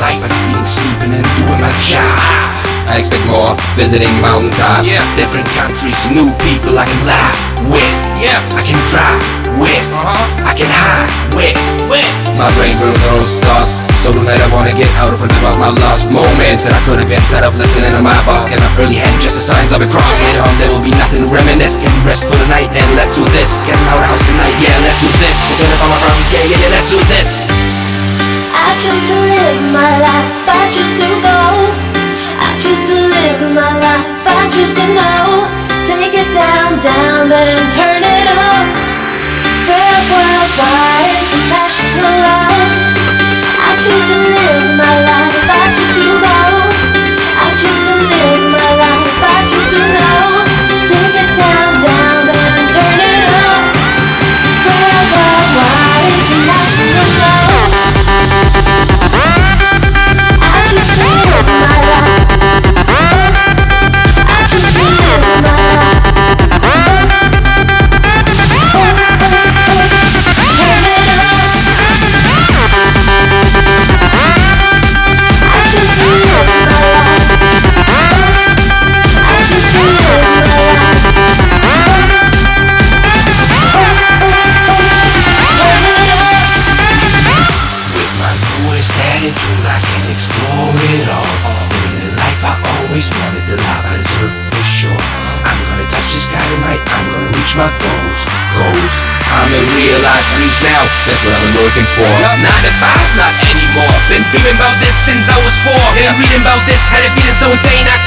life, but it's eating, sleeping, and doing my job. I expect more, visiting mountaintops. Yeah, different countries, new people I can laugh with. Yeah. I can drive with. Uh-huh. I can hide with. With my brain of those thoughts. So tonight I wanna get out of and about my lost moments that I could have instead of listening to my boss. Get up early hand, just the signs of a cross. Later on there will be nothing to reminisce. Get rest for the night, then let's do this. Getting out of house tonight, yeah, let's do this. Forget about my problems, yeah, yeah, yeah, let's do this. I choose to live my life. I choose to go. I choose to live my life. I choose to know. Take it down, down, then turn it up. Spread worldwide. Passionate love. I choose to newest attitude, I can explore it all. Living the life I always wanted, the life I deserve for sure. I'm gonna touch the sky tonight, I'm gonna reach my goals. Goals. I'm in realized dreams now. That's what I've been working for. Not nine to five, not anymore. Been dreaming about this since I was four. Been reading about this, had it feeling so insane I